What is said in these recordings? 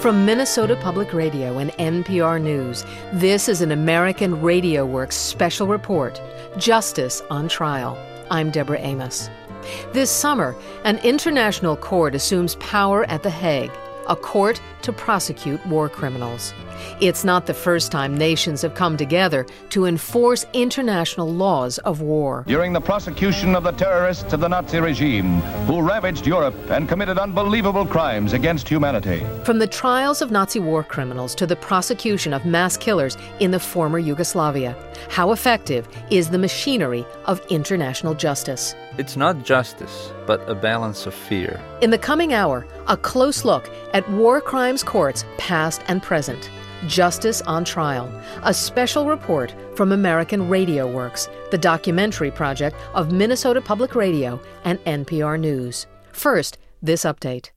From Minnesota Public Radio and NPR News, this is an American Radio Works special report Justice on Trial. I'm Deborah Amos. This summer, an international court assumes power at The Hague, a court to prosecute war criminals. It's not the first time nations have come together to enforce international laws of war. During the prosecution of the terrorists of the Nazi regime who ravaged Europe and committed unbelievable crimes against humanity. From the trials of Nazi war criminals to the prosecution of mass killers in the former Yugoslavia, how effective is the machinery of international justice? It's not justice, but a balance of fear. In the coming hour, a close look at war crimes courts past and present. Justice on Trial, a special report from American Radio Works, the documentary project of Minnesota Public Radio and NPR News. First, this update.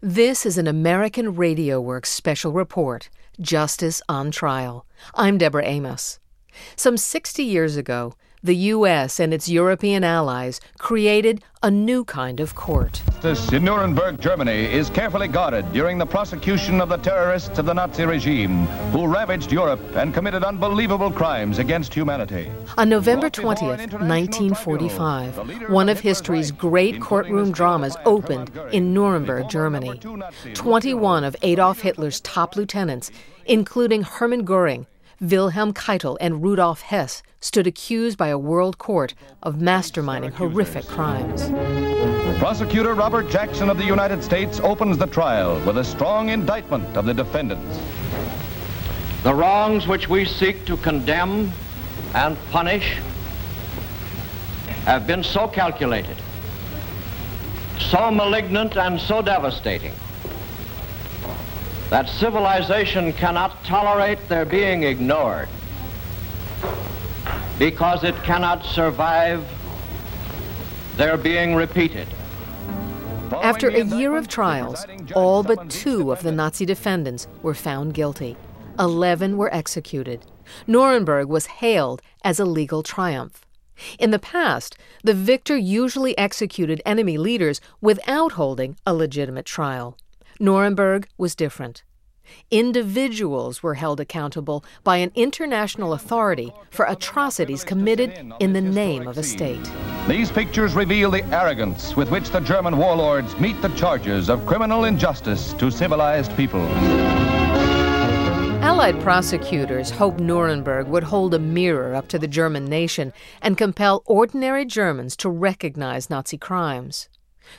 This is an American Radio Works special report, Justice on Trial. I'm Deborah Amos. Some 60 years ago, the U.S. and its European allies created a new kind of court. Justice in Nuremberg, Germany, is carefully guarded during the prosecution of the terrorists of the Nazi regime who ravaged Europe and committed unbelievable crimes against humanity. On November 20th, 1945, one of history's great courtroom dramas opened in Nuremberg, Germany. 21 of Adolf Hitler's top lieutenants, including Hermann Goering, Wilhelm Keitel and Rudolf Hess stood accused by a world court of masterminding horrific crimes. Prosecutor Robert Jackson of the United States opens the trial with a strong indictment of the defendants. The wrongs which we seek to condemn and punish have been so calculated, so malignant, and so devastating that civilization cannot tolerate their being ignored because it cannot survive their being repeated. After a year of trials, all but two of the Nazi defendants were found guilty. Eleven were executed. Nuremberg was hailed as a legal triumph. In the past, the victor usually executed enemy leaders without holding a legitimate trial. Nuremberg was different. Individuals were held accountable by an international authority for atrocities committed in the name of a state. These pictures reveal the arrogance with which the German warlords meet the charges of criminal injustice to civilized people. Allied prosecutors hoped Nuremberg would hold a mirror up to the German nation and compel ordinary Germans to recognize Nazi crimes.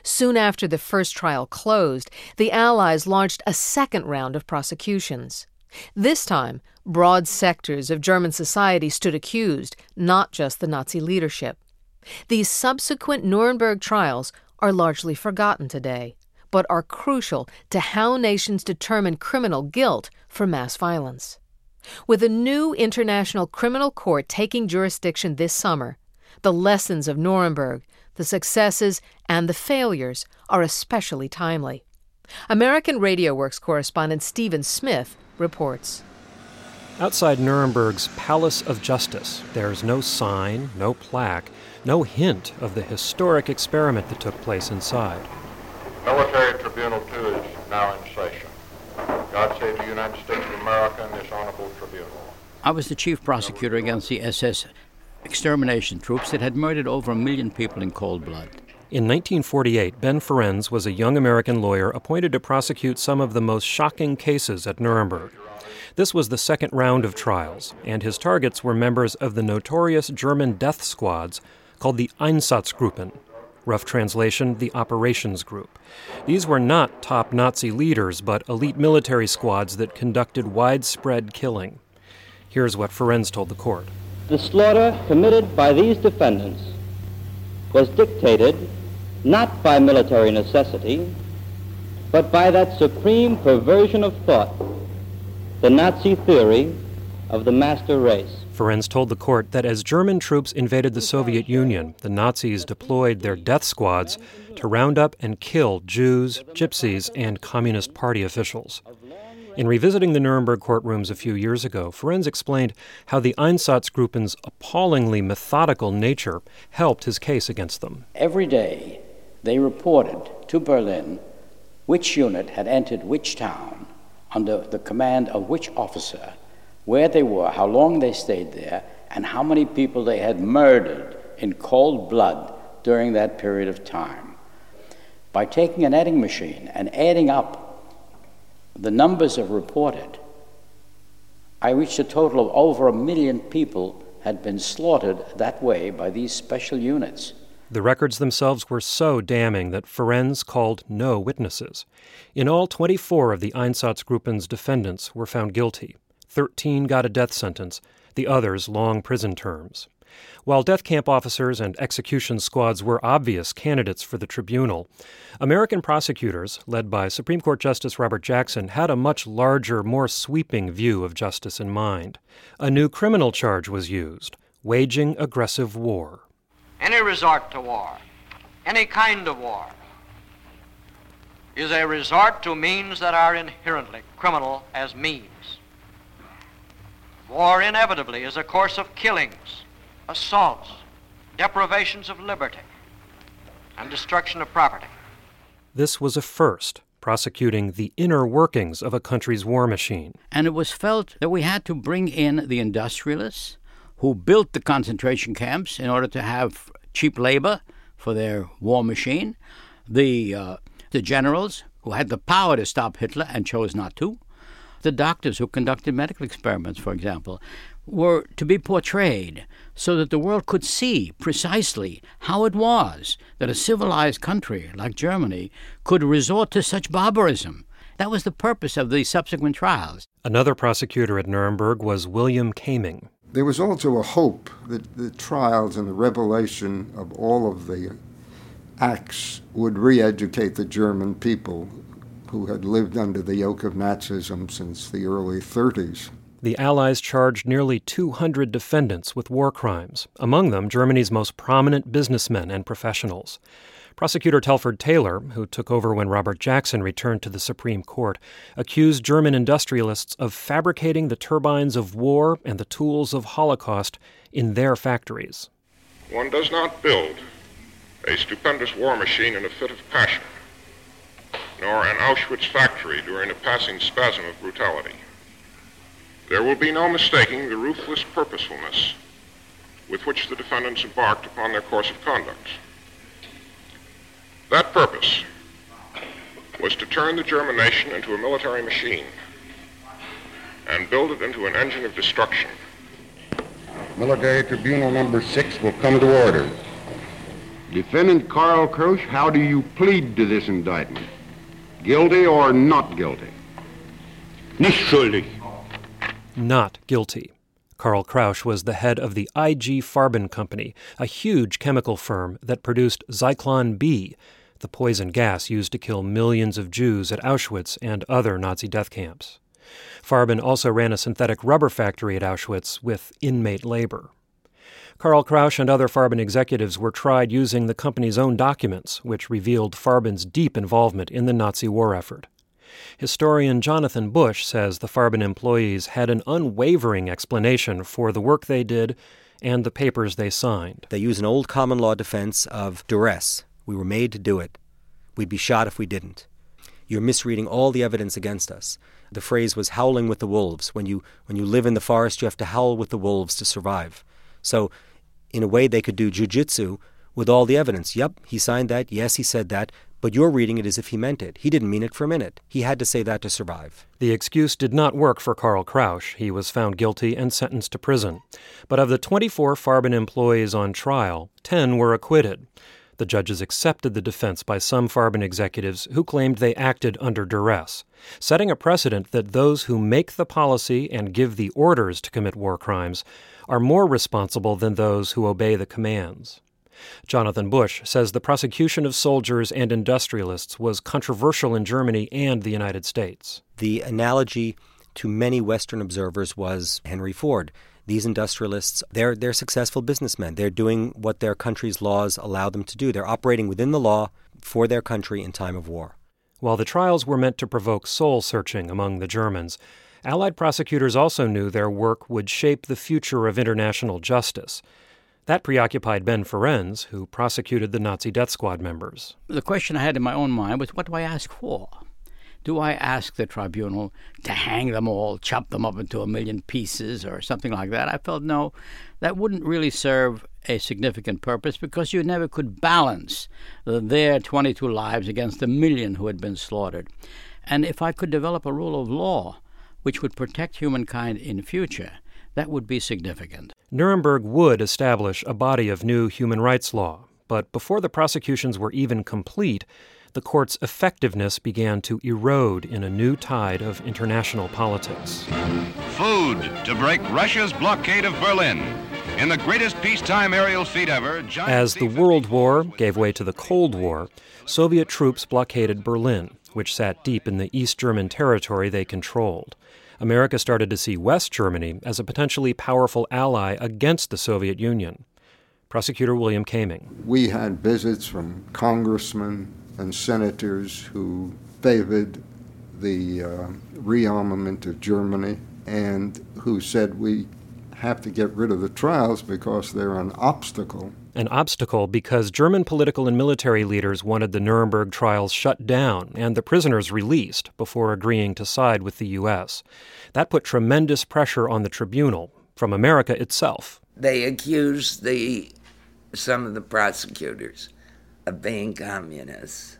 Soon after the first trial closed, the Allies launched a second round of prosecutions. This time, broad sectors of German society stood accused, not just the Nazi leadership. These subsequent Nuremberg trials are largely forgotten today, but are crucial to how nations determine criminal guilt for mass violence. With a new international criminal court taking jurisdiction this summer, the lessons of Nuremberg the successes and the failures are especially timely. American Radio Works correspondent Stephen Smith reports. Outside Nuremberg's Palace of Justice, there's no sign, no plaque, no hint of the historic experiment that took place inside. Military Tribunal 2 is now in session. God save the United States of America and this honorable tribunal. I was the chief prosecutor against the SS extermination troops that had murdered over a million people in cold blood. In 1948, Ben Ferencz was a young American lawyer appointed to prosecute some of the most shocking cases at Nuremberg. This was the second round of trials, and his targets were members of the notorious German death squads called the Einsatzgruppen. Rough translation, the operations group. These were not top Nazi leaders, but elite military squads that conducted widespread killing. Here's what Ferencz told the court. The slaughter committed by these defendants was dictated not by military necessity, but by that supreme perversion of thought, the Nazi theory of the master race. Ferencz told the court that as German troops invaded the Soviet Union, the Nazis deployed their death squads to round up and kill Jews, gypsies, and Communist Party officials. In revisiting the Nuremberg courtrooms a few years ago, Ferencz explained how the Einsatzgruppen's appallingly methodical nature helped his case against them. Every day, they reported to Berlin which unit had entered which town under the command of which officer, where they were, how long they stayed there, and how many people they had murdered in cold blood during that period of time. By taking an adding machine and adding up the numbers of reported, I reached a total of over a million people had been slaughtered that way by these special units. The records themselves were so damning that Ferencz called no witnesses. In all, 24 of the Einsatzgruppen's defendants were found guilty. 13 got a death sentence, the others long prison terms. While death camp officers and execution squads were obvious candidates for the tribunal, American prosecutors, led by Supreme Court Justice Robert Jackson, had a much larger, more sweeping view of justice in mind. A new criminal charge was used waging aggressive war. Any resort to war, any kind of war, is a resort to means that are inherently criminal as means. War inevitably is a course of killings, assaults, deprivations of liberty, and destruction of property. This was a first, prosecuting the inner workings of a country's war machine. And it was felt that we had to bring in the industrialists who built the concentration camps in order to have cheap labor for their war machine, the, uh, the generals who had the power to stop Hitler and chose not to, the doctors who conducted medical experiments, for example, were to be portrayed so that the world could see precisely how it was that a civilized country like Germany could resort to such barbarism. That was the purpose of the subsequent trials. Another prosecutor at Nuremberg was William Caming. There was also a hope that the trials and the revelation of all of the acts would re educate the German people who had lived under the yoke of Nazism since the early 30s. The Allies charged nearly 200 defendants with war crimes, among them Germany's most prominent businessmen and professionals. Prosecutor Telford Taylor, who took over when Robert Jackson returned to the Supreme Court, accused German industrialists of fabricating the turbines of war and the tools of Holocaust in their factories. One does not build a stupendous war machine in a fit of passion, nor an Auschwitz factory during a passing spasm of brutality. There will be no mistaking the ruthless purposefulness with which the defendants embarked upon their course of conduct. That purpose was to turn the German nation into a military machine and build it into an engine of destruction. Military Tribunal number six will come to order. Defendant Karl Krauch, how do you plead to this indictment? Guilty or not guilty? Nicht schuldig. Not guilty. Karl Krauch was the head of the IG Farben Company, a huge chemical firm that produced Zyklon B, the poison gas used to kill millions of Jews at Auschwitz and other Nazi death camps. Farben also ran a synthetic rubber factory at Auschwitz with inmate labor. Karl Krauch and other Farben executives were tried using the company's own documents, which revealed Farben's deep involvement in the Nazi war effort. Historian Jonathan Bush says the Farben employees had an unwavering explanation for the work they did and the papers they signed. They use an old common law defense of duress. We were made to do it. We'd be shot if we didn't. You're misreading all the evidence against us. The phrase was howling with the wolves. When you when you live in the forest, you have to howl with the wolves to survive. So, in a way, they could do jujitsu with all the evidence. Yep, he signed that. Yes, he said that. But you're reading it as if he meant it. He didn't mean it for a minute. He had to say that to survive. The excuse did not work for Karl Krauch. He was found guilty and sentenced to prison. But of the 24 Farben employees on trial, 10 were acquitted. The judges accepted the defense by some Farben executives who claimed they acted under duress, setting a precedent that those who make the policy and give the orders to commit war crimes are more responsible than those who obey the commands. Jonathan Bush says the prosecution of soldiers and industrialists was controversial in Germany and the United States. The analogy to many Western observers was Henry Ford. These industrialists, they're, they're successful businessmen. They're doing what their country's laws allow them to do. They're operating within the law for their country in time of war. While the trials were meant to provoke soul searching among the Germans, Allied prosecutors also knew their work would shape the future of international justice. That preoccupied Ben Ferencz, who prosecuted the Nazi death squad members. The question I had in my own mind was what do I ask for? Do I ask the tribunal to hang them all, chop them up into a million pieces, or something like that? I felt no, that wouldn't really serve a significant purpose because you never could balance their 22 lives against the million who had been slaughtered. And if I could develop a rule of law which would protect humankind in future, that would be significant. Nuremberg would establish a body of new human rights law, but before the prosecutions were even complete, the court's effectiveness began to erode in a new tide of international politics. Food to break Russia's blockade of Berlin. In the greatest peacetime aerial feat ever, as the World War gave way to the Cold War, Soviet troops blockaded Berlin, which sat deep in the East German territory they controlled. America started to see West Germany as a potentially powerful ally against the Soviet Union. Prosecutor William Caming. We had visits from congressmen and senators who favored the uh, rearmament of Germany and who said we have to get rid of the trials because they're an obstacle. An obstacle because German political and military leaders wanted the Nuremberg trials shut down and the prisoners released before agreeing to side with the U.S. That put tremendous pressure on the tribunal from America itself. They accused the some of the prosecutors of being communists.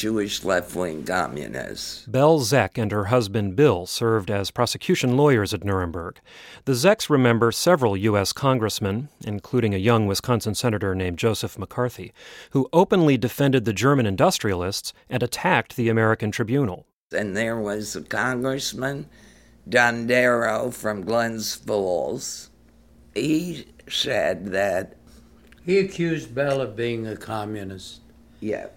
Jewish left wing communists. Belle Zeck and her husband Bill served as prosecution lawyers at Nuremberg. The Zecks remember several U.S. congressmen, including a young Wisconsin senator named Joseph McCarthy, who openly defended the German industrialists and attacked the American tribunal. And there was a congressman, Dondero from Glens Falls. He said that. He accused Belle of being a communist. Yeah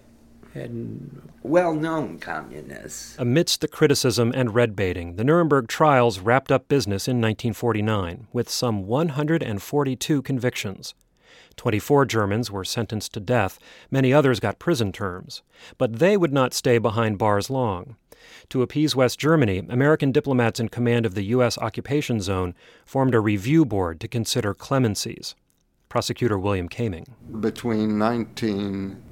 and well known communists. Amidst the criticism and red baiting, the Nuremberg trials wrapped up business in 1949 with some 142 convictions. 24 Germans were sentenced to death, many others got prison terms. But they would not stay behind bars long. To appease West Germany, American diplomats in command of the U.S. occupation zone formed a review board to consider clemencies. Prosecutor William Caming. Between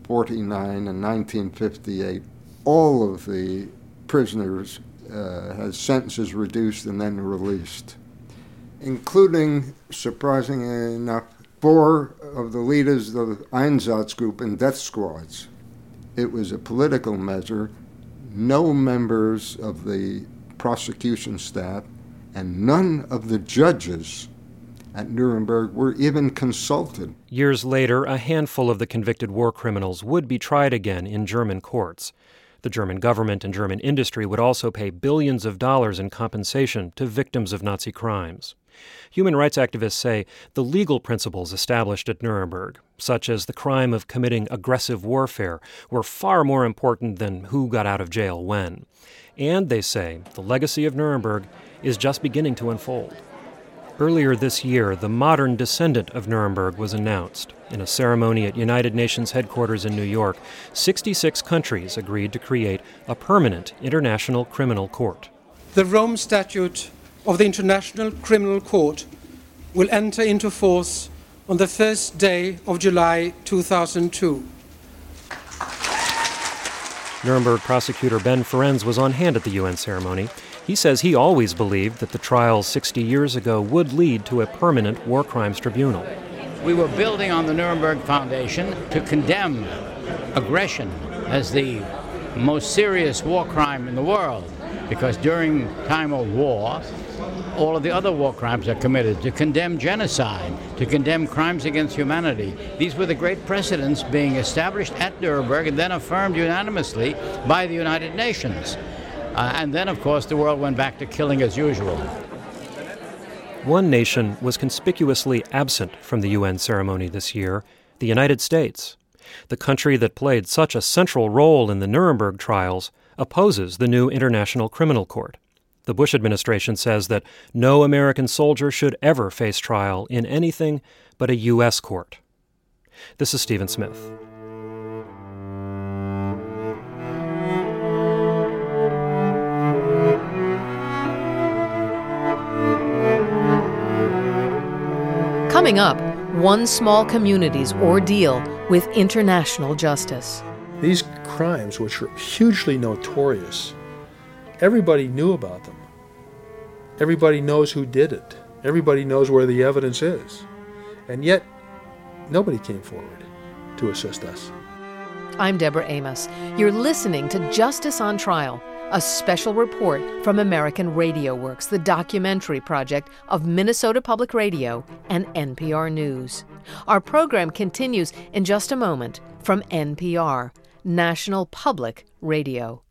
1949 and 1958, all of the prisoners uh, had sentences reduced and then released, including, surprisingly enough, four of the leaders of the Einsatz group death squads. It was a political measure. No members of the prosecution staff and none of the judges at Nuremberg were even consulted. Years later, a handful of the convicted war criminals would be tried again in German courts. The German government and German industry would also pay billions of dollars in compensation to victims of Nazi crimes. Human rights activists say the legal principles established at Nuremberg, such as the crime of committing aggressive warfare, were far more important than who got out of jail when. And they say the legacy of Nuremberg is just beginning to unfold. Earlier this year, the modern descendant of Nuremberg was announced. In a ceremony at United Nations headquarters in New York, 66 countries agreed to create a permanent international criminal court. The Rome Statute of the International Criminal Court will enter into force on the first day of July 2002. Nuremberg prosecutor Ben Ferencz was on hand at the UN ceremony. He says he always believed that the trials 60 years ago would lead to a permanent war crimes tribunal. We were building on the Nuremberg Foundation to condemn aggression as the most serious war crime in the world because during time of war all of the other war crimes are committed to condemn genocide to condemn crimes against humanity these were the great precedents being established at nuremberg and then affirmed unanimously by the united nations uh, and then, of course, the world went back to killing as usual. One nation was conspicuously absent from the UN ceremony this year the United States. The country that played such a central role in the Nuremberg trials opposes the new International Criminal Court. The Bush administration says that no American soldier should ever face trial in anything but a U.S. court. This is Stephen Smith. Coming up, one small community's ordeal with international justice. These crimes, which are hugely notorious, everybody knew about them. Everybody knows who did it. Everybody knows where the evidence is. And yet, nobody came forward to assist us. I'm Deborah Amos. You're listening to Justice on Trial, a special report from American Radio Works, the documentary project of Minnesota Public Radio and NPR News. Our program continues in just a moment from NPR, National Public Radio.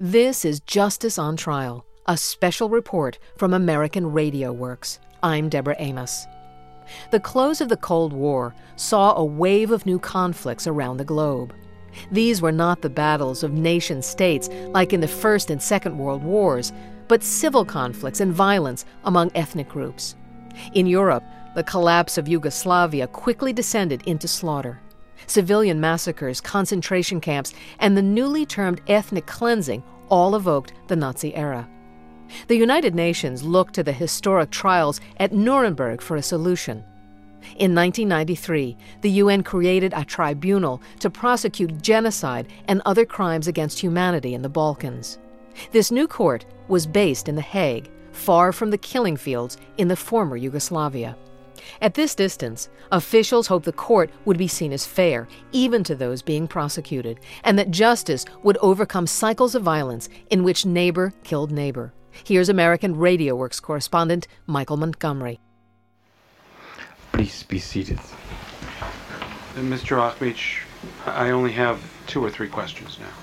This is Justice on Trial, a special report from American Radio Works. I'm Deborah Amos. The close of the Cold War saw a wave of new conflicts around the globe. These were not the battles of nation states like in the First and Second World Wars, but civil conflicts and violence among ethnic groups. In Europe, the collapse of Yugoslavia quickly descended into slaughter. Civilian massacres, concentration camps, and the newly termed ethnic cleansing all evoked the Nazi era. The United Nations looked to the historic trials at Nuremberg for a solution. In 1993, the UN created a tribunal to prosecute genocide and other crimes against humanity in the Balkans. This new court was based in The Hague, far from the killing fields in the former Yugoslavia. At this distance, officials hoped the court would be seen as fair, even to those being prosecuted, and that justice would overcome cycles of violence in which neighbor killed neighbor. Here's American Radio Works correspondent Michael Montgomery. Please be seated. Uh, Mr. Achmich, I only have two or three questions now,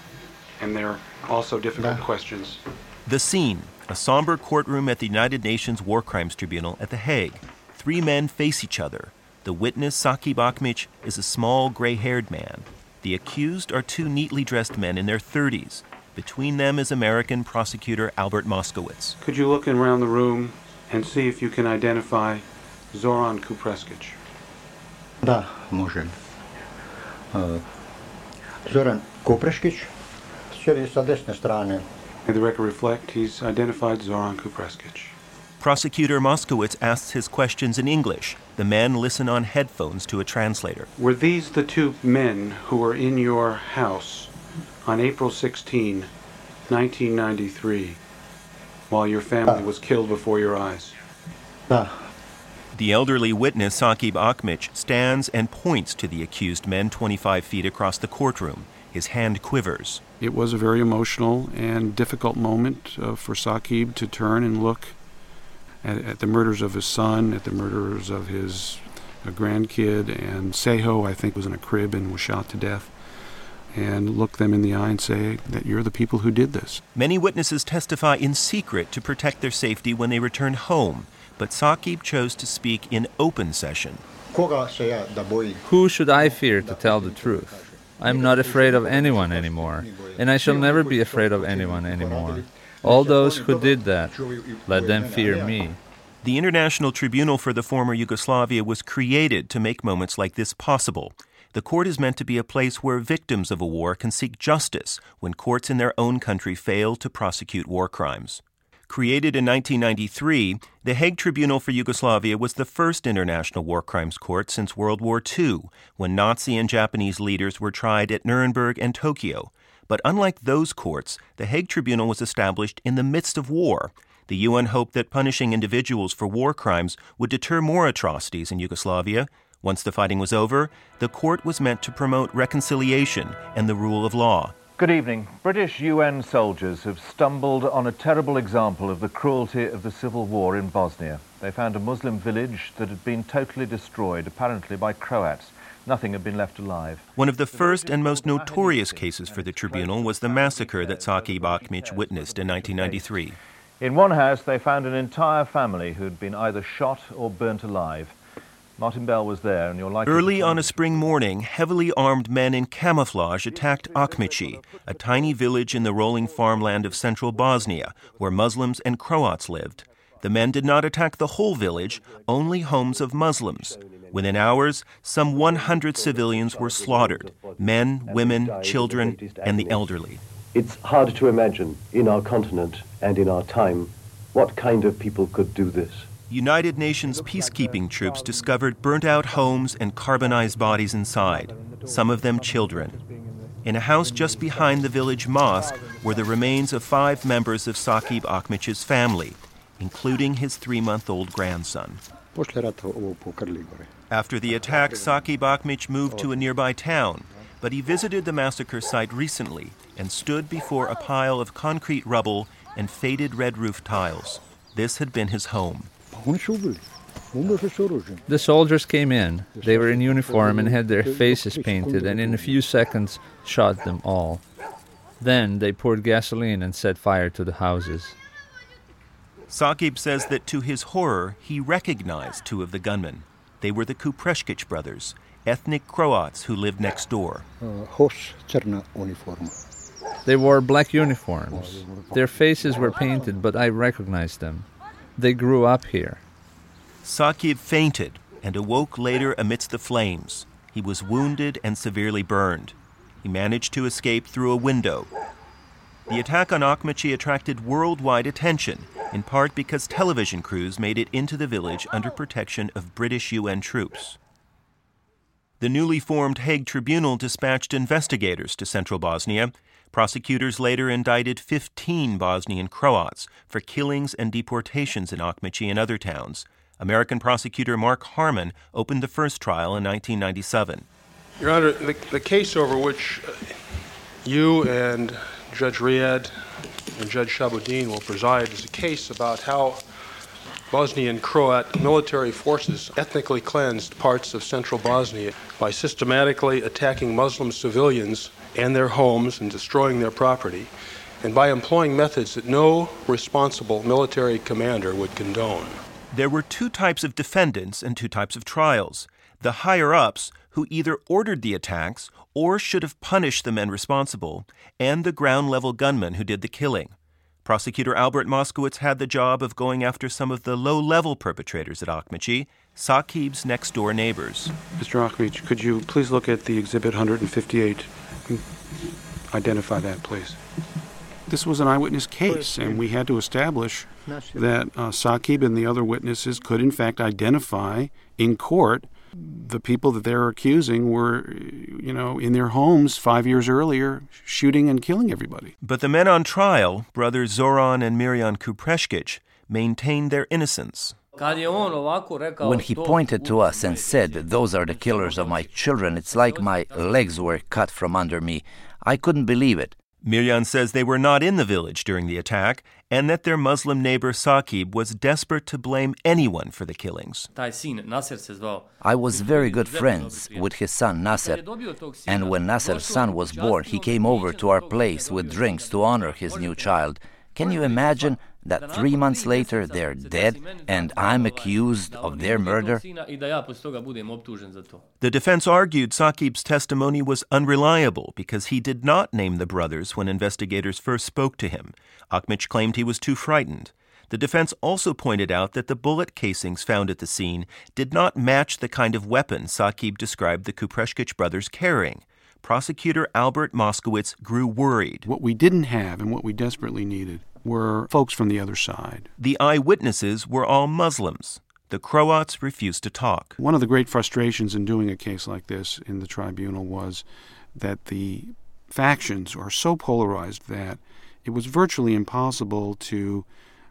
and they're also difficult questions. The scene a somber courtroom at the United Nations War Crimes Tribunal at The Hague. Three men face each other. The witness, Saqib Achmich, is a small, gray haired man. The accused are two neatly dressed men in their 30s. Between them is American prosecutor Albert Moskowitz. Could you look around the room and see if you can identify Zoran Kupreskic? Да, можем. Э, Zoran Kupreskic sedi sa desne strane. May the record reflect he's identified Zoran Kupreskic. Prosecutor Moskowitz asks his questions in English. The men listen on headphones to a translator. Were these the two men who were in your house on April 16, 1993, while your family was killed before your eyes? Да. the elderly witness, Saqib Achmich, stands and points to the accused men 25 feet across the courtroom. His hand quivers. It was a very emotional and difficult moment uh, for Saqib to turn and look at, at, the murders of his son, at the murders of his uh, grandkid, and Seho, I think, was in a crib and was shot to death, and look them in the eye and say that you're the people who did this. Many witnesses testify in secret to protect their safety when they return home, but Saqib chose to speak in open session. Who should I fear to tell the truth? I'm not afraid of anyone anymore, and I shall never be afraid of anyone anymore. All those who did that, let them fear me. The International Tribunal for the former Yugoslavia was created to make moments like this possible. The court is meant to be a place where victims of a war can seek justice when courts in their own country fail to prosecute war crimes. Created in 1993, the Hague Tribunal for Yugoslavia was the first international war crimes court since World War II, when Nazi and Japanese leaders were tried at Nuremberg and Tokyo. But unlike those courts, the Hague Tribunal was established in the midst of war. The UN hoped that punishing individuals for war crimes would deter more atrocities in Yugoslavia. Once the fighting was over, the court was meant to promote reconciliation and the rule of law. Good evening. British UN soldiers have stumbled on a terrible example of the cruelty of the civil war in Bosnia. They found a Muslim village that had been totally destroyed, apparently by Croats. Nothing had been left alive. One of the first and most notorious cases for the tribunal was the massacre that Saki Achmich witnessed in 1993. In one house, they found an entire family who'd been either shot or burnt alive. Martin Bell was there, and you're likely. Early on a spring morning, heavily armed men in camouflage attacked Achmici, a tiny village in the rolling farmland of central Bosnia, where Muslims and Croats lived. The men did not attack the whole village, only homes of Muslims. Within hours, some 100 civilians were slaughtered men, women, children, and the elderly. It's hard to imagine in our continent and in our time what kind of people could do this. United Nations uh, peacekeeping troops discovered burnt out homes and carbonized bodies inside, some of them children. In a house just behind the village mosque were the remains of five members of Saqib Akmich's family, including his three month old grandson. After the attack, Saqib Akmich moved to a nearby town, but he visited the massacre site recently and stood before a pile of concrete rubble and faded red roof tiles. This had been his home. The soldiers came in. They were in uniform and had their faces painted, and in a few seconds shot them all. Then they poured gasoline and set fire to the houses. Saqib says that to his horror, he recognized two of the gunmen. They were the Kupreshkic brothers, ethnic Croats who lived next door. They wore black uniforms. Their faces were painted, but I recognized them. They grew up here. Saqib fainted and awoke later amidst the flames. He was wounded and severely burned. He managed to escape through a window. The attack on Akmachi attracted worldwide attention, in part because television crews made it into the village under protection of British UN troops. The newly formed Hague Tribunal dispatched investigators to central Bosnia. Prosecutors later indicted 15 Bosnian Croats for killings and deportations in Akmachi and other towns. American prosecutor Mark Harmon opened the first trial in 1997. Your Honor, the, the case over which uh, you and Judge Riad and Judge Shahabuddeen will preside is a case about how Bosnian Croat military forces ethnically cleansed parts of central Bosnia by systematically attacking Muslim civilians and their homes and destroying their property, and by employing methods that no responsible military commander would condone. There were two types of defendants and two types of trials. The higher ups, who either ordered the attacks or should have punished the men responsible, and the ground level gunmen who did the killing. Prosecutor Albert Moskowitz had the job of going after some of the low level perpetrators at Akmachi, Saqib's next door neighbors. Mr. Akmich, could you please look at the exhibit 158? Identify that, please. This was an eyewitness case, and we had to establish that uh, Saqib and the other witnesses could, in fact, identify in court the people that they're accusing were, you know, in their homes five years earlier, shooting and killing everybody. But the men on trial, brothers Zoran and Mirjan Kupreshkic, maintained their innocence. When he pointed to us and said, Those are the killers of my children, it's like my legs were cut from under me. I couldn't believe it. Mirjan says they were not in the village during the attack and that their Muslim neighbor Saqib was desperate to blame anyone for the killings. I was very good friends with his son Nasser, and when Nasser's son was born, he came over to our place with drinks to honor his new child. Can you imagine that three months later they're dead and I'm accused of their murder? The defense argued Saqib's testimony was unreliable because he did not name the brothers when investigators first spoke to him. Akmich claimed he was too frightened. The defense also pointed out that the bullet casings found at the scene did not match the kind of weapon Saqib described the Kupreshkic brothers carrying. Prosecutor Albert Moskowitz grew worried. What we didn't have and what we desperately needed were folks from the other side. The eyewitnesses were all Muslims. The Croats refused to talk. One of the great frustrations in doing a case like this in the tribunal was that the factions are so polarized that it was virtually impossible to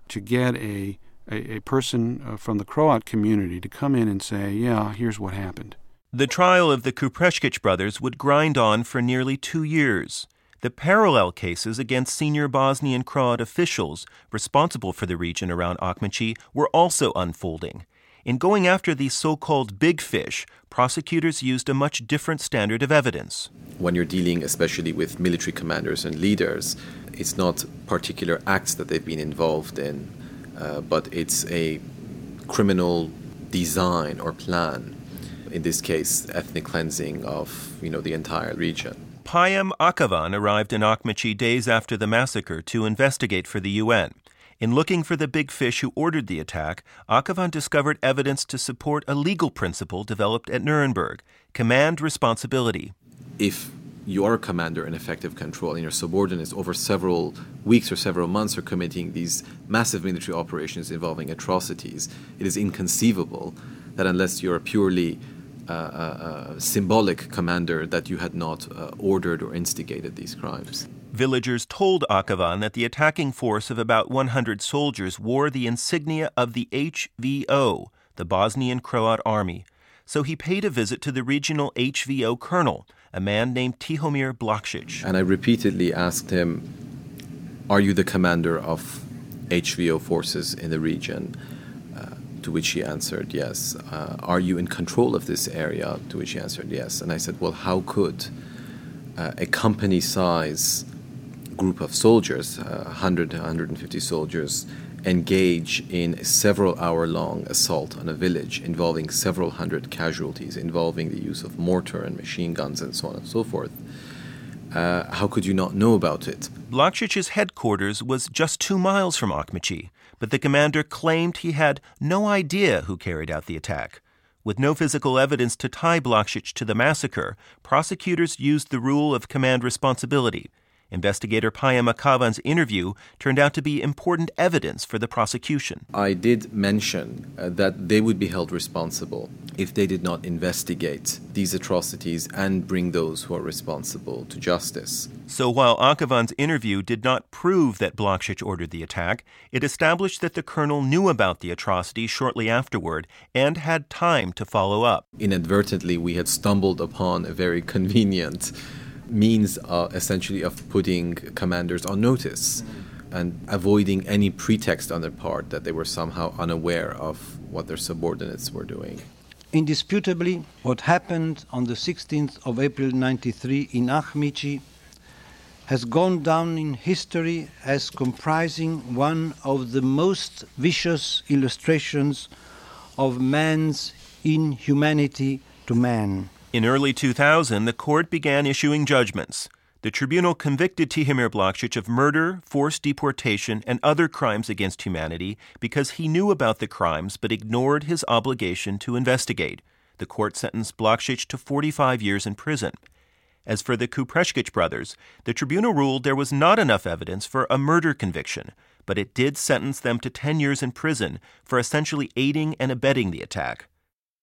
to get a a, a person uh, from the Croat community to come in and say, "Yeah, here's what happened." The trial of the Kupreshkic brothers would grind on for nearly two years. The parallel cases against senior Bosnian Croat officials responsible for the region around Akmachi were also unfolding. In going after these so called big fish, prosecutors used a much different standard of evidence. When you're dealing especially with military commanders and leaders, it's not particular acts that they've been involved in, uh, but it's a criminal design or plan. In this case, ethnic cleansing of you know the entire region. Payam Akhavan arrived in Akmachi days after the massacre to investigate for the UN. In looking for the big fish who ordered the attack, Akhavan discovered evidence to support a legal principle developed at Nuremberg command responsibility. If you are a commander in effective control and your subordinates over several weeks or several months are committing these massive military operations involving atrocities, it is inconceivable that unless you're purely symbolic commander that you had not uh, ordered or instigated these crimes. Villagers told Akhavan that the attacking force of about 100 soldiers wore the insignia of the HVO, the Bosnian Croat Army, so he paid a visit to the regional HVO colonel, a man named Tihomir Blaškić. And I repeatedly asked him, Are you the commander of HVO forces in the region? Uh, to which he answered, Yes. Uh, are you in control of this area? To which he answered, Yes. And I said, Well, how could uh, a company size group of soldiers, 100 to 150 soldiers, engage in a several hour long assault on a village involving several hundred casualties, involving the use of mortar and machine guns and so on and so forth. Uh, how could you not know about it? Blaškić's headquarters was just two miles from Akhmichi, but the commander claimed he had no idea who carried out the attack. With no physical evidence to tie Blaškić to the massacre, prosecutors used the rule of command responsibility. Investigator Payam Akhavan's interview turned out to be important evidence for the prosecution. I did mention uh, that they would be held responsible if they did not investigate these atrocities and bring those who are responsible to justice. So while Akhavan's interview did not prove that Blaškić ordered the attack, it established that the colonel knew about the atrocity shortly afterward and had time to follow up. Inadvertently, we had stumbled upon a very convenient means uh, essentially of putting commanders on notice and avoiding any pretext on their part that they were somehow unaware of what their subordinates were doing. Indisputably, what happened on the 16th of April 93 in Akhmichi has gone down in history as comprising one of the most vicious illustrations of man's inhumanity to man. In early 2000, the court began issuing judgments. The tribunal convicted Tihomir Blaškić of murder, forced deportation, and other crimes against humanity because he knew about the crimes but ignored his obligation to investigate. The court sentenced Blaškić to 45 years in prison. As for the Kupreshkic brothers, the tribunal ruled there was not enough evidence for a murder conviction, but it did sentence them to 10 years in prison for essentially aiding and abetting the attack.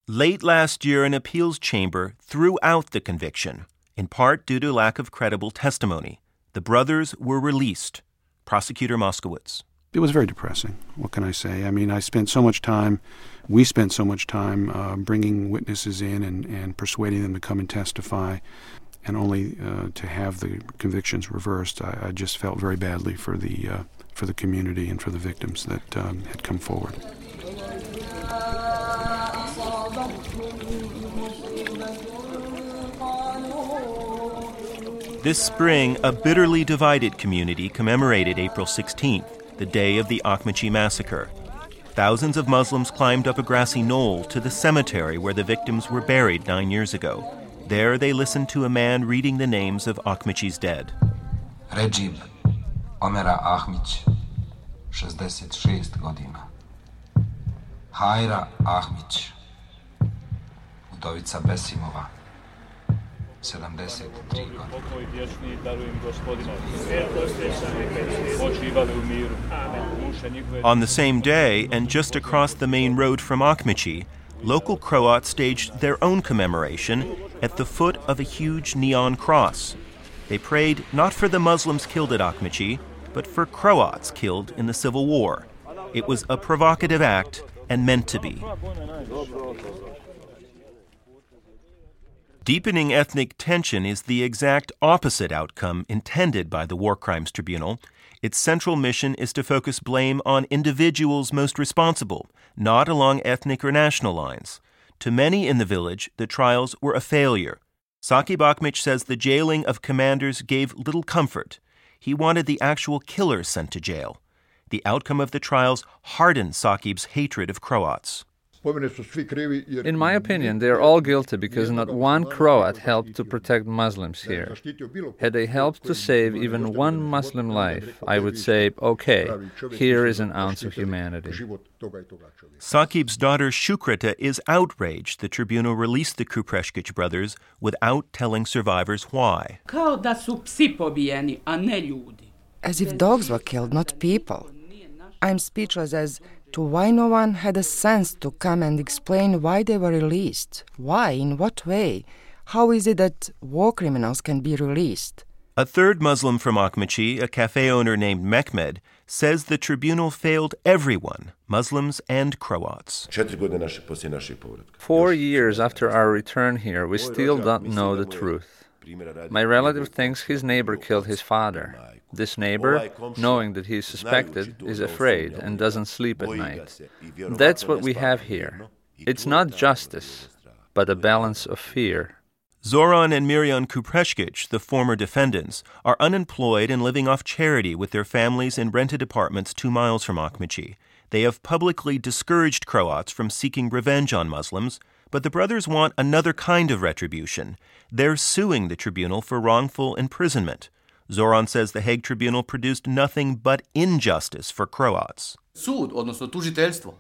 Late last year, an appeals chamber threw out the conviction, in part due to lack of credible testimony. The brothers were released. Prosecutor Moskowitz. It was very depressing. What can I say? I mean, I spent so much time, we spent so much time uh, bringing witnesses in and, and persuading them to come and testify, and only uh, to have the convictions reversed. I, I, just felt very badly for the, uh, for the community and for the victims that um, had come forward. This spring, a bitterly divided community commemorated April 16th, the day of the Akhmichi massacre. Thousands of Muslims climbed up a grassy knoll to the cemetery where the victims were buried nine years ago. There, they listened to a man reading the names of Akhmichi's dead. Regib Omera Ahmić, 66 godina. Hajra Ahmić, Udovica Besimova, on the same day, and just across the main road from Akhmichi, local Croats staged their own commemoration at the foot of a huge neon cross. They prayed not for the Muslims killed at Akhmichi, but for Croats killed in the Civil War. It was a provocative act and meant to be. Deepening ethnic tension is the exact opposite outcome intended by the War Crimes Tribunal. Its central mission is to focus blame on individuals most responsible, not along ethnic or national lines. To many in the village, the trials were a failure. Saki Akhmić says the jailing of commanders gave little comfort. He wanted the actual killers sent to jail. The outcome of the trials hardened Sakib's hatred of Croats. In my opinion, they are all guilty because not one Croat helped to protect Muslims here. Had they helped to save even one Muslim life, I would say, okay, here is an ounce of humanity. Sakib's daughter Shukreta is outraged the tribunal released the Kupreshkic brothers without telling survivors why. As if dogs were killed, not people. I'm speechless as to why no one had a sense to come and explain why they were released. Why? In what way? How is it that war criminals can be released? A third Muslim from Akhmichi, a cafe owner named Mehmed, says the tribunal failed everyone, Muslims and Croats. Four years after our return here, we still don't know the truth. My relative thinks his neighbor killed his father. This neighbor, knowing that he is suspected, is afraid and doesn't sleep at night. That's what we have here. It's not justice, but a balance of fear. Zoran and Mirjan Kupreškić, the former defendants, are unemployed and living off charity with their families in rented apartments two miles from Ahmići. They have publicly discouraged Croats from seeking revenge on Muslims, but the brothers want another kind of retribution. They're suing the tribunal for wrongful imprisonment. Zoran says the Hague Tribunal produced nothing but injustice for Croats. Sud, odnosno tužiteljstvo,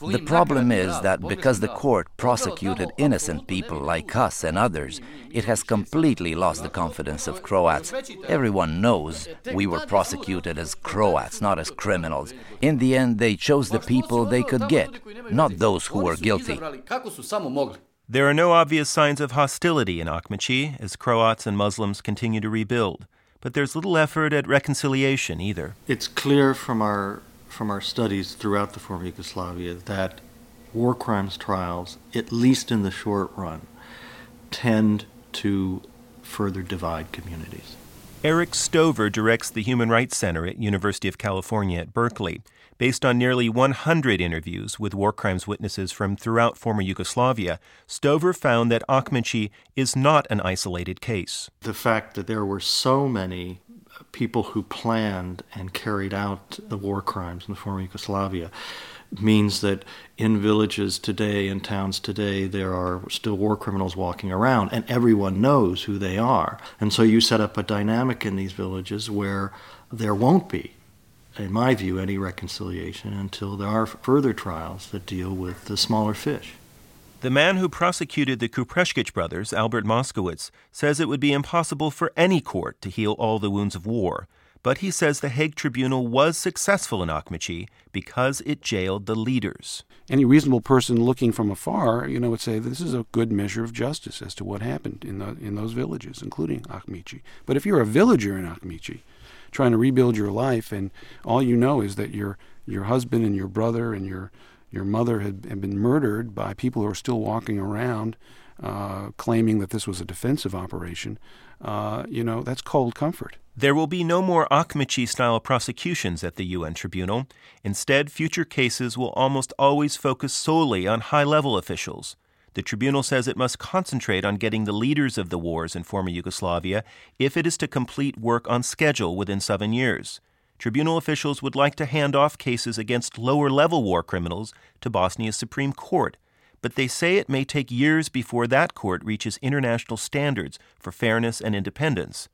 the problem is that because the court prosecuted innocent people like us and others, it has completely lost the confidence of Croats. Everyone knows we were prosecuted as Croats, not as criminals. In the end, they chose the people they could get, not those who were guilty. There are no obvious signs of hostility in Ahmići as Croats and Muslims continue to rebuild, but there's little effort at reconciliation either. It's clear from our from our studies throughout the former Yugoslavia that war crimes trials, at least in the short run, tend to further divide communities. Eric Stover directs the Human Rights Center at University of California at Berkeley. Based on nearly 100 interviews with war crimes witnesses from throughout former Yugoslavia, Stover found that Ahmići is not an isolated case. The fact that there were so many people who planned and carried out the war crimes in the former Yugoslavia means that in villages today, in towns today, there are still war criminals walking around, and everyone knows who they are. And so you set up a dynamic in these villages where there won't be, in my view, any reconciliation until there are further trials that deal with the smaller fish. The man who prosecuted the Kupreškić brothers, Albert Moskowitz, says it would be impossible for any court to heal all the wounds of war, but he says the Hague Tribunal was successful in Ahmići because it jailed the leaders. Any reasonable person looking from afar, you know, would say this is a good measure of justice as to what happened in the, in those villages, including Ahmići. But if you're a villager in Ahmići, trying to rebuild your life, and all you know is that your your husband and your brother and your your mother had, had been murdered by people who are still walking around uh, claiming that this was a defensive operation, uh, you know, that's cold comfort. There will be no more Ahmići style prosecutions at the UN tribunal. Instead, future cases will almost always focus solely on high level officials. The tribunal says it must concentrate on getting the leaders of the wars in former Yugoslavia if it is to complete work on schedule within seven years. Tribunal officials would like to hand off cases against lower level war criminals to Bosnia's Supreme Court, but they say it may take years before that court reaches international standards for fairness and independence.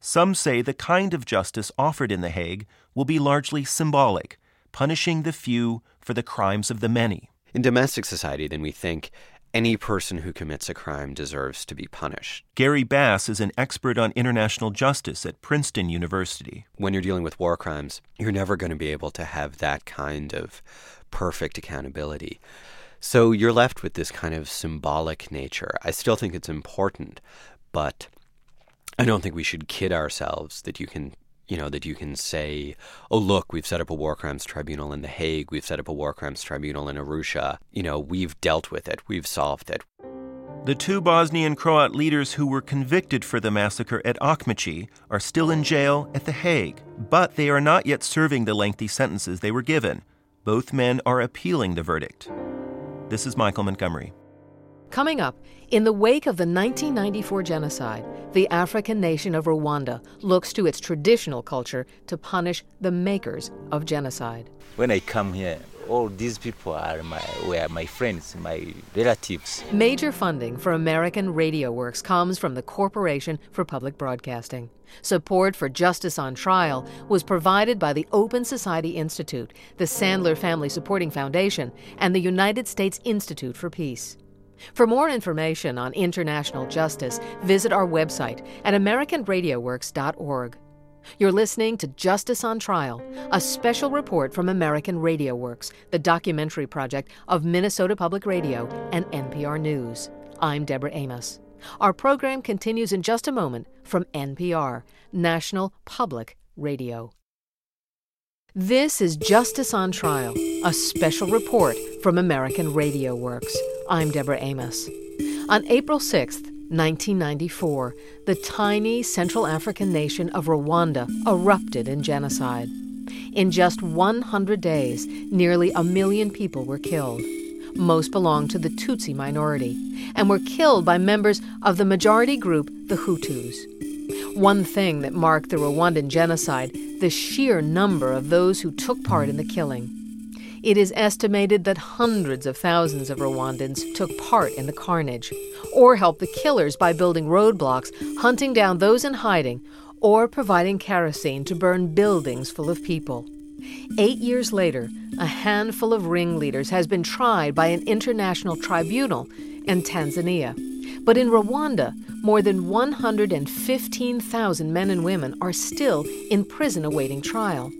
Some say the kind of justice offered in The Hague will be largely symbolic, punishing the few for the crimes of the many. In domestic society, then we think any person who commits a crime deserves to be punished. Gary Bass is an expert on international justice at Princeton University. When you're dealing with war crimes, you're never going to be able to have that kind of perfect accountability. So you're left with this kind of symbolic nature. I still think it's important, but I don't think we should kid ourselves that you can you know, that you can say, oh, look, we've set up a war crimes tribunal in The Hague, we've set up a war crimes tribunal in Arusha, you know, we've dealt with it, we've solved it. The two Bosnian Croat leaders who were convicted for the massacre at Ahmići are still in jail at The Hague, but they are not yet serving the lengthy sentences they were given. Both men are appealing the verdict. This is Michael Montgomery. Coming up, in the wake of the 1994 genocide, the African nation of Rwanda looks to its traditional culture to punish the makers of genocide. When I come here, all these people are my were my friends, my relatives. Major funding for American Radio Works comes from the Corporation for Public Broadcasting. Support for Justice on Trial was provided by the Open Society Institute, the Sandler Family Supporting Foundation, and the United States Institute for Peace. For more information on international justice, visit our website at AmericanRadioWorks.org. You're listening to Justice on Trial, a special report from American Radio Works, the documentary project of Minnesota Public Radio and NPR News. I'm Deborah Amos. Our program continues in just a moment from NPR, National Public Radio. This is Justice on Trial, a special report from American Radio Works. I'm Deborah Amos. On April 6th, 1994, the tiny Central African nation of Rwanda erupted in genocide. In just 100 days, nearly a million people were killed. Most belonged to the Tutsi minority and were killed by members of the majority group, the Hutus. One thing that marked the Rwandan genocide the sheer number of those who took part in the killing. It is estimated that hundreds of thousands of Rwandans took part in the carnage, or helped the killers by building roadblocks, hunting down those in hiding, or providing kerosene to burn buildings full of people. Eight years later, a handful of ringleaders has been tried by an international tribunal in Tanzania. But in Rwanda, more than 115,000 men and women are still in prison awaiting trial.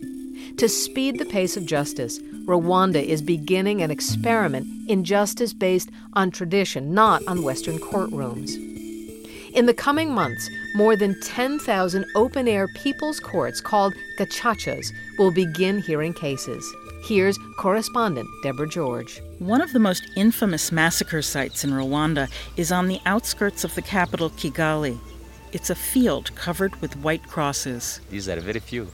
To speed the pace of justice, Rwanda is beginning an experiment in justice based on tradition, not on Western courtrooms. In the coming months, more than 10,000 open air people's courts called gacacas will begin hearing cases. Here's correspondent Deborah George. One of the most infamous massacre sites in Rwanda is on the outskirts of the capital, Kigali. It's a field covered with white crosses. These are very few.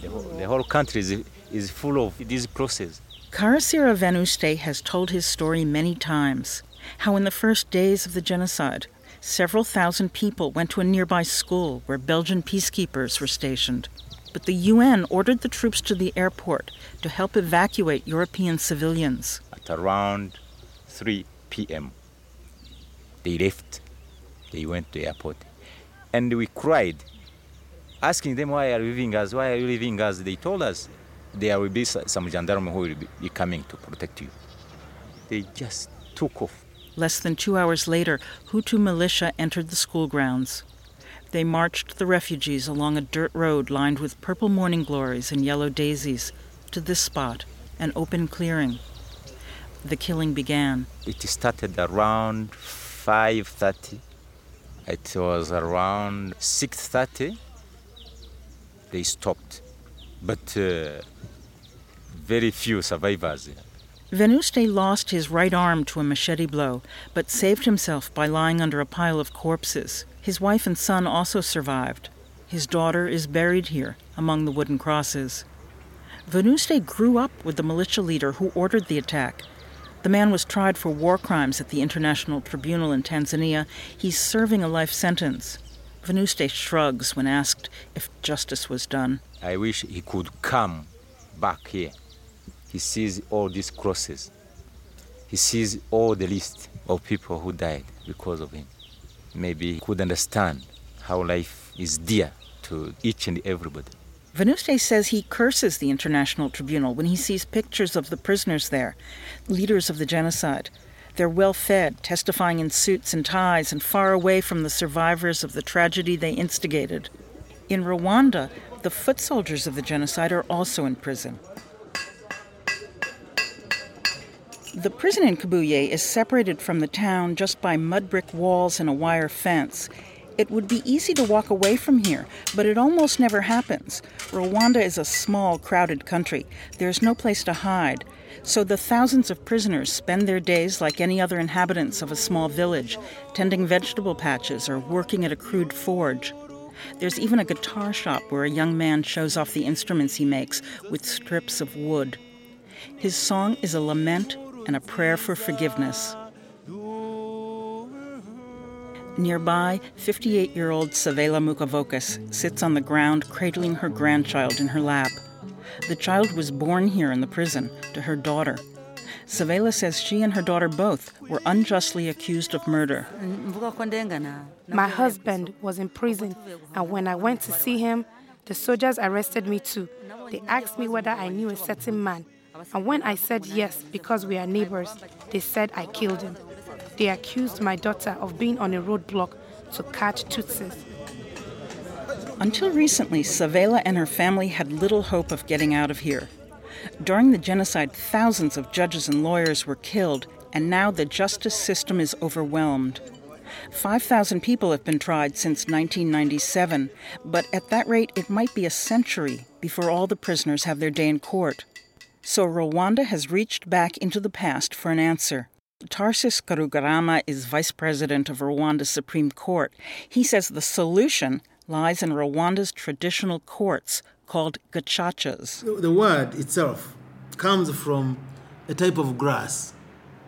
The whole, the whole country is, is full of these crosses. Karasira Venuste has told his story many times how, in the first days of the genocide, several thousand people went to a nearby school where Belgian peacekeepers were stationed. But the UN ordered the troops to the airport to help evacuate European civilians. At around 3 p.m., they left. They went to the airport. And we cried asking them why are you leaving us, why are you leaving us, they told us there will be some gendarme who will be coming to protect you. They just took off. Less than two hours later, Hutu militia entered the school grounds. They marched the refugees along a dirt road lined with purple morning glories and yellow daisies to this spot, an open clearing. The killing began. It started around 5:30. It was around 6:30 they stopped. But uh, very few survivors. Venuste lost his right arm to a machete blow, but saved himself by lying under a pile of corpses. His wife and son also survived. His daughter is buried here among the wooden crosses. Venuste grew up with the militia leader who ordered the attack. The man was tried for war crimes at the International Tribunal in Tanzania. He's serving a life sentence. Venuste shrugs when asked if justice was done. I wish he could come back here. He sees all these crosses. He sees all the list of people who died because of him. Maybe he could understand how life is dear to each and everybody. Venuste says he curses the International Tribunal when he sees pictures of the prisoners there, leaders of the genocide. They're well fed, testifying in suits and ties, and far away from the survivors of the tragedy they instigated. In Rwanda, the foot soldiers of the genocide are also in prison. The prison in Kibuye is separated from the town just by mud brick walls and a wire fence. It would be easy to walk away from here, but it almost never happens. Rwanda is a small, crowded country. There's no place to hide. So the thousands of prisoners spend their days like any other inhabitants of a small village, tending vegetable patches or working at a crude forge. There's even a guitar shop where a young man shows off the instruments he makes with strips of wood. His song is a lament and a prayer for forgiveness. Nearby, 58 year old Savela Mukavokas sits on the ground cradling her grandchild in her lap. The child was born here in the prison to her daughter. Savela says she and her daughter both were unjustly accused of murder. My husband was in prison, and when I went to see him, the soldiers arrested me too. They asked me whether I knew a certain man, and when I said yes because we are neighbors, they said I killed him. They accused my daughter of being on a roadblock to catch Tutsis. Until recently, Savela and her family had little hope of getting out of here. During the genocide, thousands of judges and lawyers were killed, and now the justice system is overwhelmed. 5,000 people have been tried since 1997, but at that rate, it might be a century before all the prisoners have their day in court. So Rwanda has reached back into the past for an answer. Tharcisse Karugarama is vice president of Rwanda's Supreme Court. He says the solution lies in Rwanda's traditional courts called gacacas. The word itself comes from a type of grass.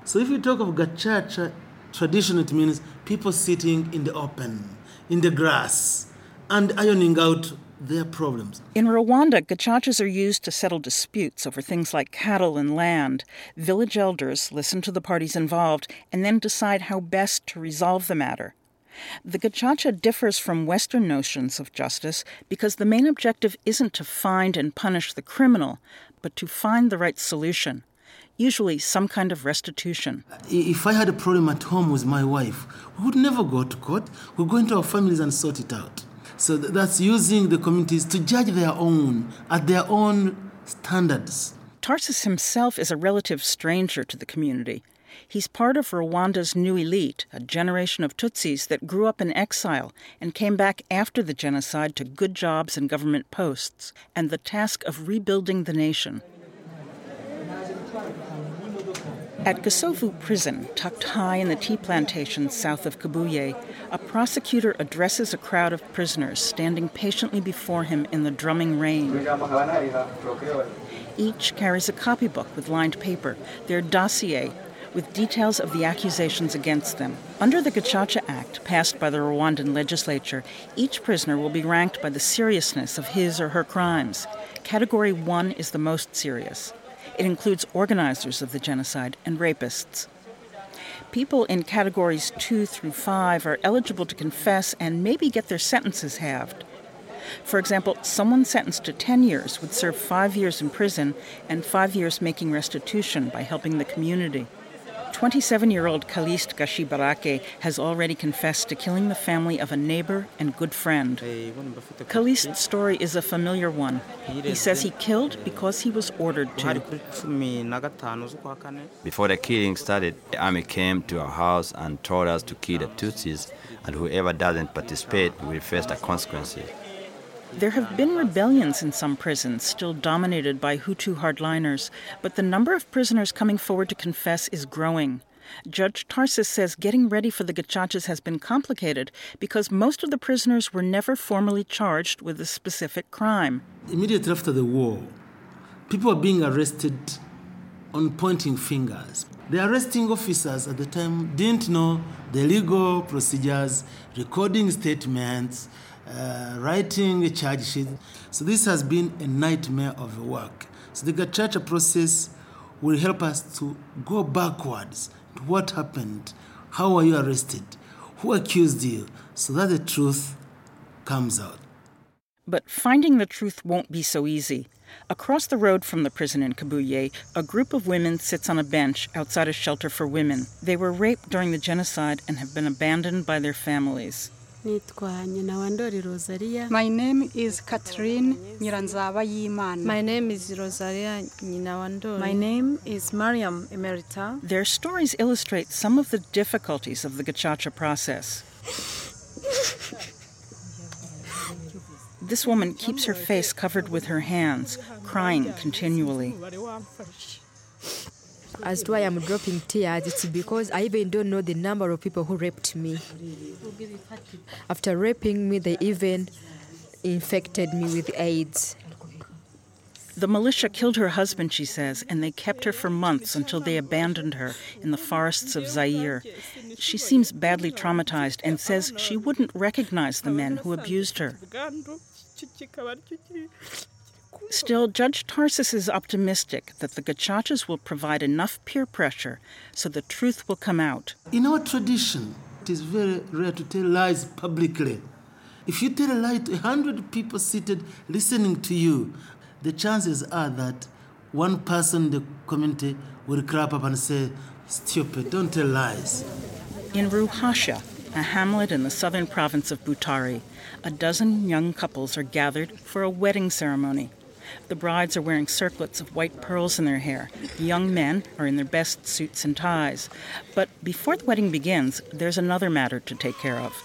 So if you talk of gacaca, tradition it means people sitting in the open, in the grass, and ironing out their problems. In Rwanda, gacacas are used to settle disputes over things like cattle and land. Village elders listen to the parties involved and then decide how best to resolve the matter. The gacaca differs from Western notions of justice because the main objective isn't to find and punish the criminal, but to find the right solution, usually some kind of restitution. If I had a problem at home with my wife, we would never go to court. We'd go into our families and sort it out. So that's using the communities to judge their own at their own standards. Tharcisse himself is a relative stranger to the community. He's part of Rwanda's new elite, a generation of Tutsis that grew up in exile and came back after the genocide to good jobs and government posts and the task of rebuilding the nation. At Gisovu prison, tucked high in the tea plantations south of Kibuye, a prosecutor addresses a crowd of prisoners standing patiently before him in the drumming rain. Each carries a copybook with lined paper, their dossier, with details of the accusations against them. Under the Gacaca Act, passed by the Rwandan legislature, each prisoner will be ranked by the seriousness of his or her crimes. Category 1 is the most serious. It includes organizers of the genocide and rapists. People in categories 2 through 5 are eligible to confess and maybe get their sentences halved. For example, someone sentenced to 10 years would serve 5 years in prison and 5 years making restitution by helping the community. 27 year old Kalist Gashibarake has already confessed to killing the family of a neighbor and good friend. Kalist's story is a familiar one. He says he killed because he was ordered to. Before the killing started, the army came to our house and told us to kill the Tutsis, and whoever doesn't participate will face the consequences. There have been rebellions in some prisons, still dominated by Hutu hardliners, but the number of prisoners coming forward to confess is growing. Judge Tharcisse says getting ready for the gacacas has been complicated because most of the prisoners were never formally charged with a specific crime. Immediately after the war, people were being arrested on pointing fingers. The arresting officers at the time didn't know the legal procedures, recording statements, uh, writing charge. So this has been a nightmare of work. So the gacaca process will help us to go backwards to what happened, how were you arrested, who accused you, so that the truth comes out. But finding the truth won't be so easy. Across the road from the prison in Kibuye, a group of women sits on a bench outside a shelter for women. They were raped during the genocide and have been abandoned by their families. My name is Catherine Nyiranzaba Yimana. My name is Rosalia Nyinawandori. My name is Mariam Emerita. Their stories illustrate some of the difficulties of the gacaca process. This woman keeps her face covered with her hands, crying continually. As to why I'm dropping tears, it's because I even don't know the number of people who raped me. After raping me, they even infected me with AIDS. The militia killed her husband, she says, and they kept her for months until they abandoned her in the forests of Zaire. She seems badly traumatized and says she wouldn't recognize the men who abused her. Still, Judge Tharcisse is optimistic that the gacacas will provide enough peer pressure so the truth will come out. In our tradition, it is very rare to tell lies publicly. If you tell a lie to a hundred people seated listening to you, the chances are that one person in the community will crap up and say, Stupid, don't tell lies. In Ruhashya, a hamlet in the southern province of Butare. A dozen young couples are gathered for a wedding ceremony. The brides are wearing circlets of white pearls in their hair. The young men are in their best suits and ties. But before the wedding begins, there's another matter to take care of.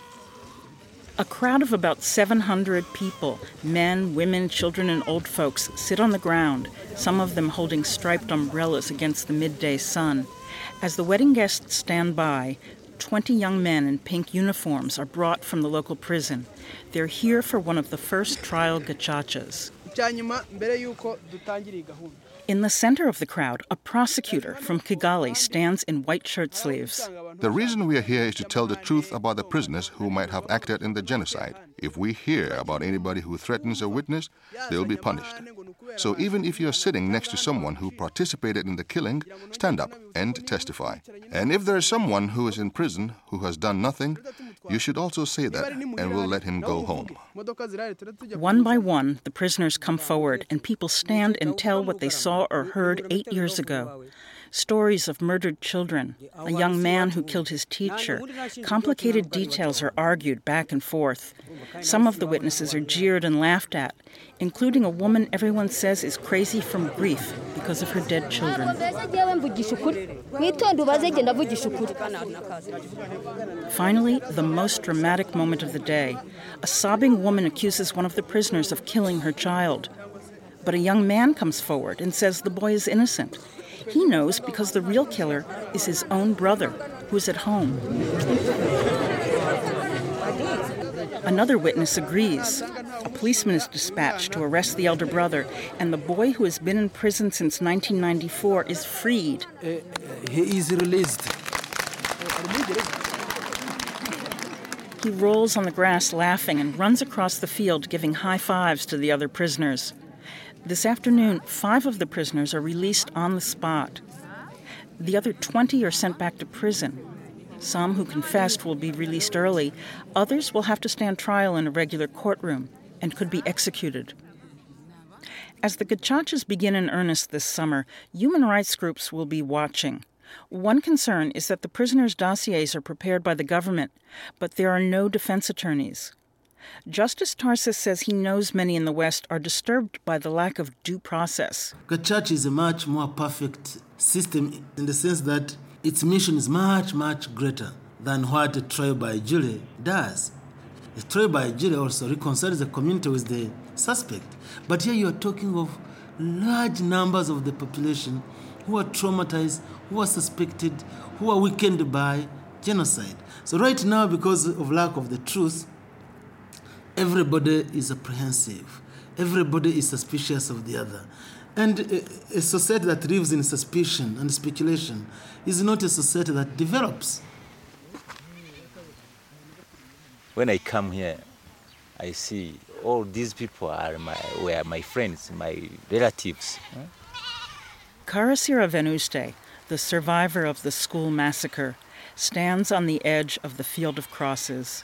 A crowd of about 700 people, men, women, children, and old folks, sit on the ground, some of them holding striped umbrellas against the midday sun. As the wedding guests stand by, 20 young men in pink uniforms are brought from the local prison. They're here for one of the first trial gacacas. In the center of the crowd, a prosecutor from Kigali stands in white shirt sleeves. The reason we are here is to tell the truth about the prisoners who might have acted in the genocide. If we hear about anybody who threatens a witness, they'll be punished. So even if you're sitting next to someone who participated in the killing, stand up and testify. And if there is someone who is in prison who has done nothing, you should also say that, and we'll let him go home. One by one, the prisoners come forward, and people stand and tell what they saw or heard eight years ago stories of murdered children, a young man who killed his teacher. Complicated details are argued back and forth. Some of the witnesses are jeered and laughed at, including a woman everyone says is crazy from grief because of her dead children. Finally, the most dramatic moment of the day. A sobbing woman accuses one of the prisoners of killing her child. But a young man comes forward and says the boy is innocent. He knows because the real killer is his own brother, who's at home. Another witness agrees. A policeman is dispatched to arrest the elder brother, and the boy who has been in prison since 1994 is freed. Uh, he is released. He rolls on the grass laughing and runs across the field giving high fives to the other prisoners. This afternoon, five of the prisoners are released on the spot. The other 20 are sent back to prison. Some who confessed will be released early, others will have to stand trial in a regular courtroom and could be executed. As the gacacas begin in earnest this summer, human rights groups will be watching. One concern is that the prisoners' dossiers are prepared by the government, but there are no defense attorneys. Justice Tharcisse says he knows many in the West are disturbed by the lack of due process. The church is a much more perfect system in the sense that its mission is much, much greater than what a trial by jury does. A trial by jury also reconciles the community with the suspect. But here you are talking of large numbers of the population who are traumatized, who are suspected, who are weakened by genocide. So, right now, because of lack of the truth, everybody is apprehensive, everybody is suspicious of the other. And a, society that lives in suspicion and speculation is not a society that develops. When I come here, I see all these people are my, were my friends, my relatives. Karasira Venuste, the survivor of the school massacre, stands on the edge of the field of crosses.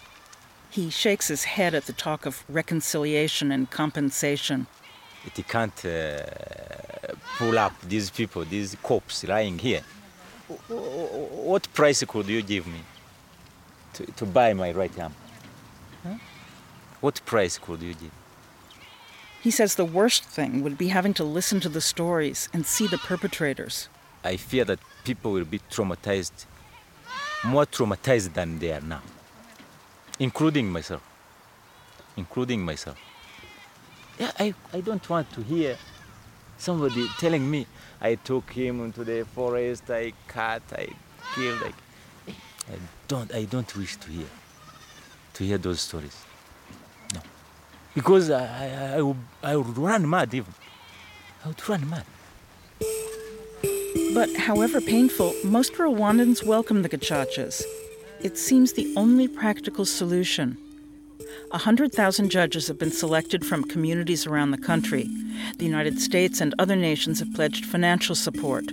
He shakes his head at the talk of reconciliation and compensation. It can't uh, pull up these people, these corpses lying here. What price could you give me to, to buy my right arm? Huh? What price could you give? He says the worst thing would be having to listen to the stories and see the perpetrators. I fear that people will be traumatized, more traumatized than they are now including myself. Including myself. Yeah, I, I don't want to hear somebody telling me I took him into the forest, I cut, I killed. I, I don't I don't wish to hear to hear those stories. No. Because I, I, I, would, I would run mad even. I would run mad. But however painful, most Rwandans welcome the gacacas it seems the only practical solution. 100,000 judges have been selected from communities around the country. The United States and other nations have pledged financial support.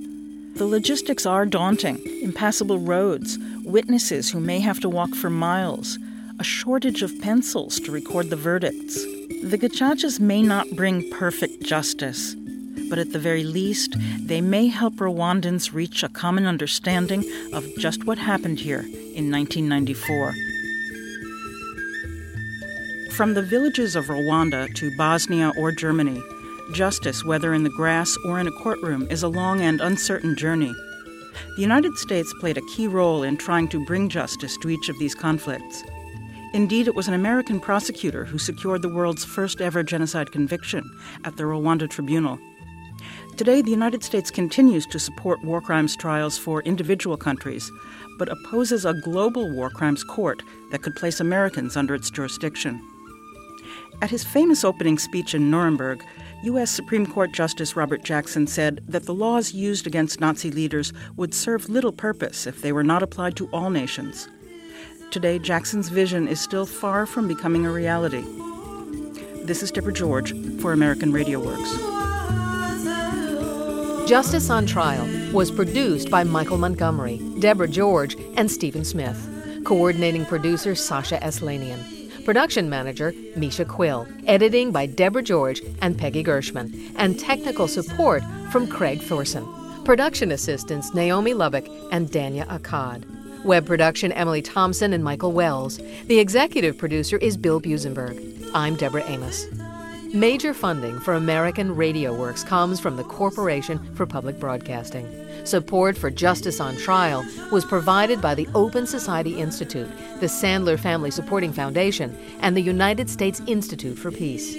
The logistics are daunting impassable roads, witnesses who may have to walk for miles, a shortage of pencils to record the verdicts. The gacacas may not bring perfect justice, but at the very least, they may help Rwandans reach a common understanding of just what happened here in 1994. From the villages of Rwanda to Bosnia or Germany, justice, whether in the grass or in a courtroom, is a long and uncertain journey. The United States played a key role in trying to bring justice to each of these conflicts. Indeed, it was an American prosecutor who secured the world's first ever genocide conviction at the Rwanda Tribunal. Today, the United States continues to support war crimes trials for individual countries, but opposes a global war crimes court that could place Americans under its jurisdiction. At his famous opening speech in Nuremberg, U.S. Supreme Court Justice Robert Jackson said that the laws used against Nazi leaders would serve little purpose if they were not applied to all nations. Today, Jackson's vision is still far from becoming a reality. This is Deborah George for American Radio Works. Justice on Trial was produced by Michael Montgomery, Deborah George, and Stephen Smith. Coordinating producer Sasha Aslanian. Production manager Misha Quill. Editing by Deborah George and Peggy Gershman. And technical support from Craig Thorson. Production assistants Naomi Lubbock and Danya Akkad. Web production Emily Thompson and Michael Wells. The executive producer is Bill Buzenberg. I'm Deborah Amos. Major funding for American Radio Works comes from the Corporation for Public Broadcasting. Support for Justice on Trial was provided by the Open Society Institute, the Sandler Family Supporting Foundation, and the United States Institute for Peace.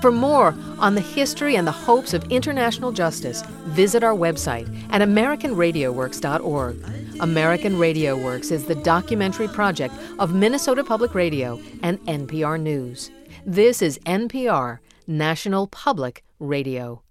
For more on the history and the hopes of international justice, visit our website at AmericanRadioWorks.org. American Radio Works is the documentary project of Minnesota Public Radio and NPR News. This is NPR, National Public Radio.